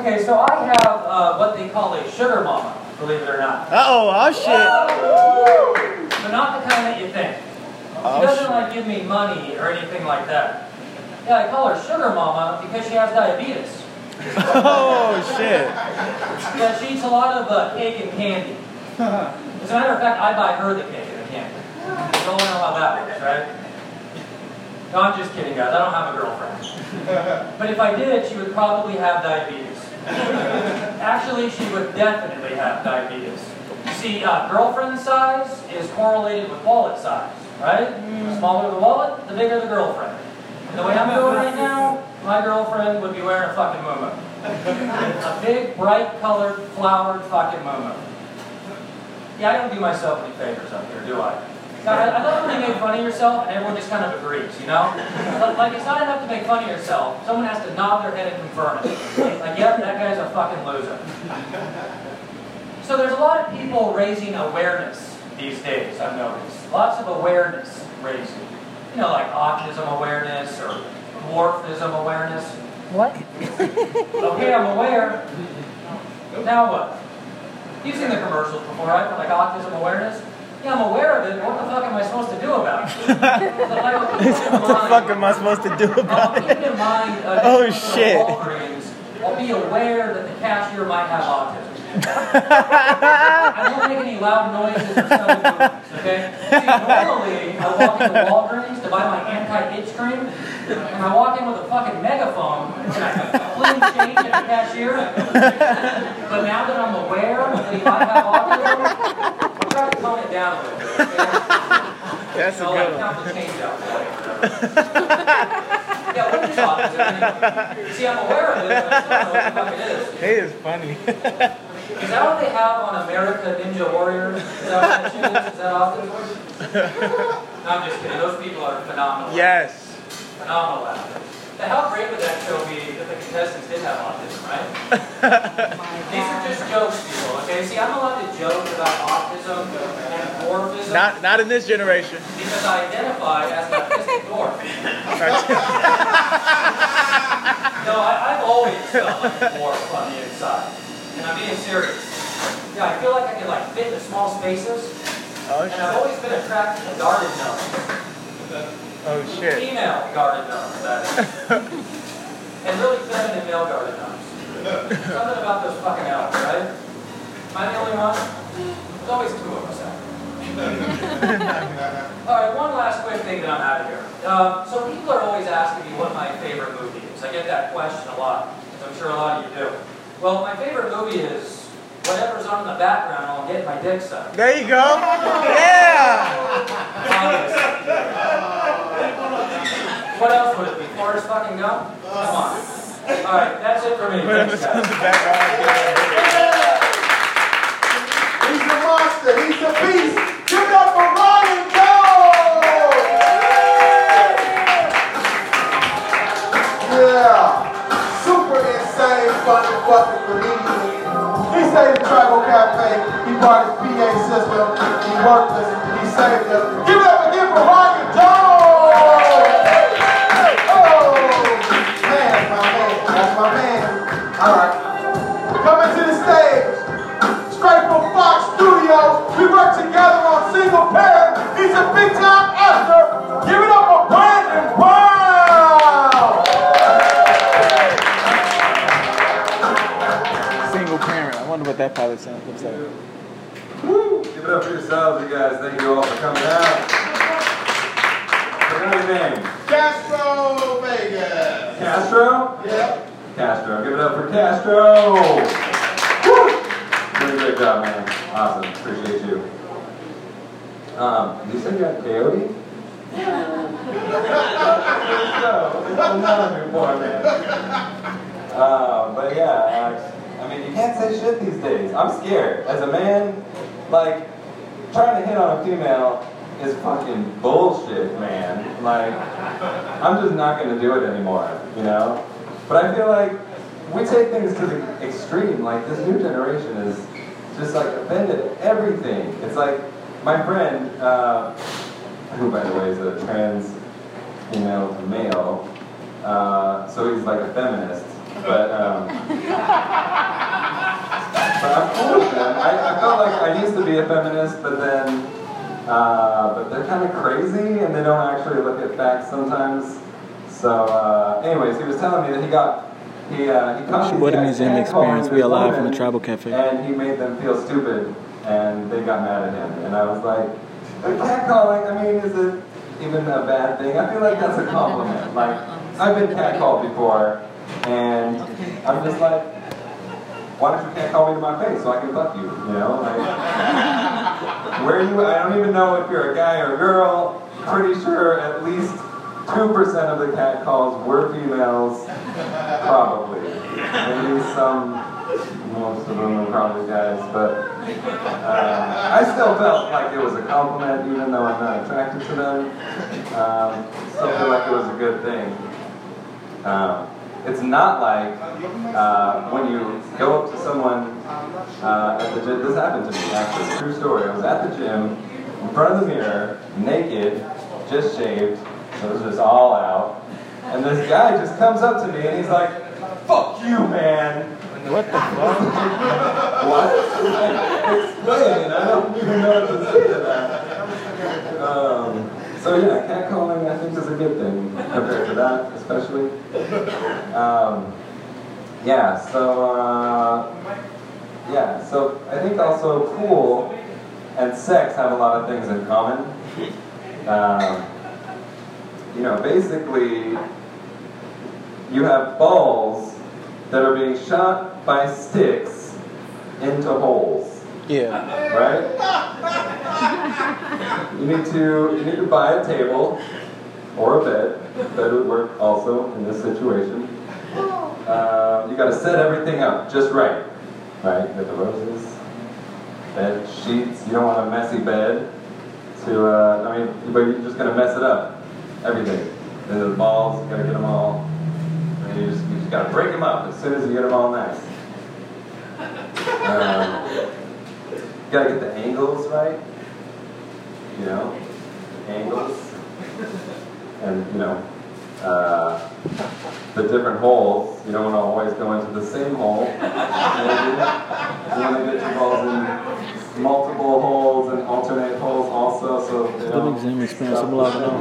Okay, so I have uh, what they call a sugar mama, believe it or not. Uh-oh, oh shit. But not the kind that you think. Oh, She doesn't shit. like give me money or anything like that. Yeah, I call her sugar mama because she has diabetes. Oh shit. Yeah, she eats a lot of uh, cake and candy. As a matter of fact, I buy her the cake and the candy. You don't know how that works, right? No, I'm just kidding, guys. I don't have a girlfriend. But if I did, she would probably have diabetes. Actually, she would definitely have diabetes. See, uh, girlfriend size is correlated with wallet size, right? The smaller the wallet, the bigger the girlfriend. And the way I'm doing right now, my girlfriend would be wearing a fucking muumuu. A big, bright colored, flowered fucking muumuu. Yeah, I don't do myself any favors up here, do I? I, love when you make fun of yourself and everyone just kind of agrees, you know? Like, it's not enough to make fun of yourself. Someone has to nod their head and confirm it. Like, yep, that guy's a fucking loser. So there's a lot of people raising awareness these days, I've noticed. Lots of awareness raising. You know, like autism awareness or dwarfism awareness. What? Okay, I'm aware. Now what? You've seen the commercials before, right? Like autism awareness. Yeah, I'm aware of it, what the fuck am I supposed to do about it? So, I'll keep it in What the fuck am I supposed to do about keep it? in mind. Uh, Oh, next time I go to shit. Walgreens, I'll be aware that the cashier might have autism. I don't make any loud noises or movements, okay? See, normally I walk into Walgreens to buy my anti-itch cream, and I walk in with a fucking megaphone, and I clean change at the cashier. But now that I'm aware that he might have autism, I'm trying to tone it down a little bit, okay? That's a So, like, good one. the change out for you or whatever. Yeah, what is autism? See, I'm aware of it, but I don't know what the fuck it is. He is funny. Is that what they have on America Ninja Warrior? Is that what that shit is? Is that autism? No, I'm just kidding. Those people are phenomenal. yes. Phenomenal actors. Now, how great would that show be if the contestants did have autism, right? These are just jokes, people, okay? See, I'm allowed to joke about autism dwarfism Not not in this generation. because I identify as an autistic dwarf. No, I, I've always felt like a dwarf on the inside. And I'm being serious. Yeah, I feel like I can like fit into small spaces. Oh And I've always been attracted to garden gnomes. Oh shit. Female garden gnomes, that is. and really feminine male garden gnomes. Something about those fucking elves, right? Am I the only one? There's always two of us. All right, one last quick thing that I'm out of here. Um, so people are always asking me what my favorite movie is. I get that question a lot, as I'm sure a lot of you do. Well, my favorite movie is whatever's on in the background. I'll get my dick sucked. There you go. Yeah. What else would it be? Forrest fucking Gump? Come on. All right, that's it for me. Thanks, on the guys. background. We work together on single parent. He's a big time actor. Give it up for Brandon Brown. Single parent. I wonder what that pilot sound looks like. Woo! Give it up for yourselves, you guys. Thank you all for coming out. What's your name? Castro Vegas. Castro? Yep. Castro. Give it up for Castro. Job, man. Awesome. Appreciate you. Um, you said you had coyote? so, it's another before, man. Uh, but yeah, I, I mean, you can't say shit these days. I'm scared. As a man, like, trying to hit on a female is fucking bullshit, man. Like, I'm just not gonna do it anymore, you know? But I feel like we take things to the extreme. Like, this new generation is just like offended everything. It's like, my friend, uh, who by the way is a trans female male, uh, so he's like a feminist. But um, but I'm cool with them. I, I felt like I used to be a feminist, but then uh, but they're kind of crazy and they don't actually look at facts sometimes. So, uh, anyways, he was telling me that he got he uh, he What a museum experience. We are live from the Tribal Cafe. and he made them feel stupid, and they got mad at him. And I was like, "But catcalling. I mean, is it even a bad thing? I feel like that's a compliment. Like I've been catcalled before, and I'm just like, why don't you catcall me to my face so I can fuck you? You know, like where you? I don't even know if you're a guy or a girl. Pretty sure at least two percent of the cat calls were females. Probably. Maybe some, most of them are probably guys, but uh, I still felt like it was a compliment, even though I'm not attracted to them. Um, still feel like it was a good thing. Um, it's not like uh, when you go up to someone uh, at the gym. This happened to me, actually. True story. I was at the gym, in front of the mirror, naked, just shaved, so it was just all out. And this guy just comes up to me and he's like, "Fuck you, man." What the fuck? What? Explain. I don't even know what to say to that. Um, so yeah, catcalling I think is a good thing compared to that, especially. Um, yeah. So uh, yeah. So I think also pool and sex have a lot of things in common. Um, you know, basically, you have balls that are being shot by sticks into holes, Yeah. right? You need to you need to buy a table or a bed. Bed would work also in this situation. Um, you got to set everything up just right, right? With the roses, bed sheets. You don't want a messy bed. To uh, I mean, but you're just gonna mess it up. Everything. And the balls, you gotta get them all. And you just you just gotta break them up as soon as you get them all nice. Um, you gotta get the angles right. You know, angles, and you know, uh, the different holes. You don't want to always go into the same hole. Maybe. You want to get your balls in multiple holes and alternate holes also, so they Good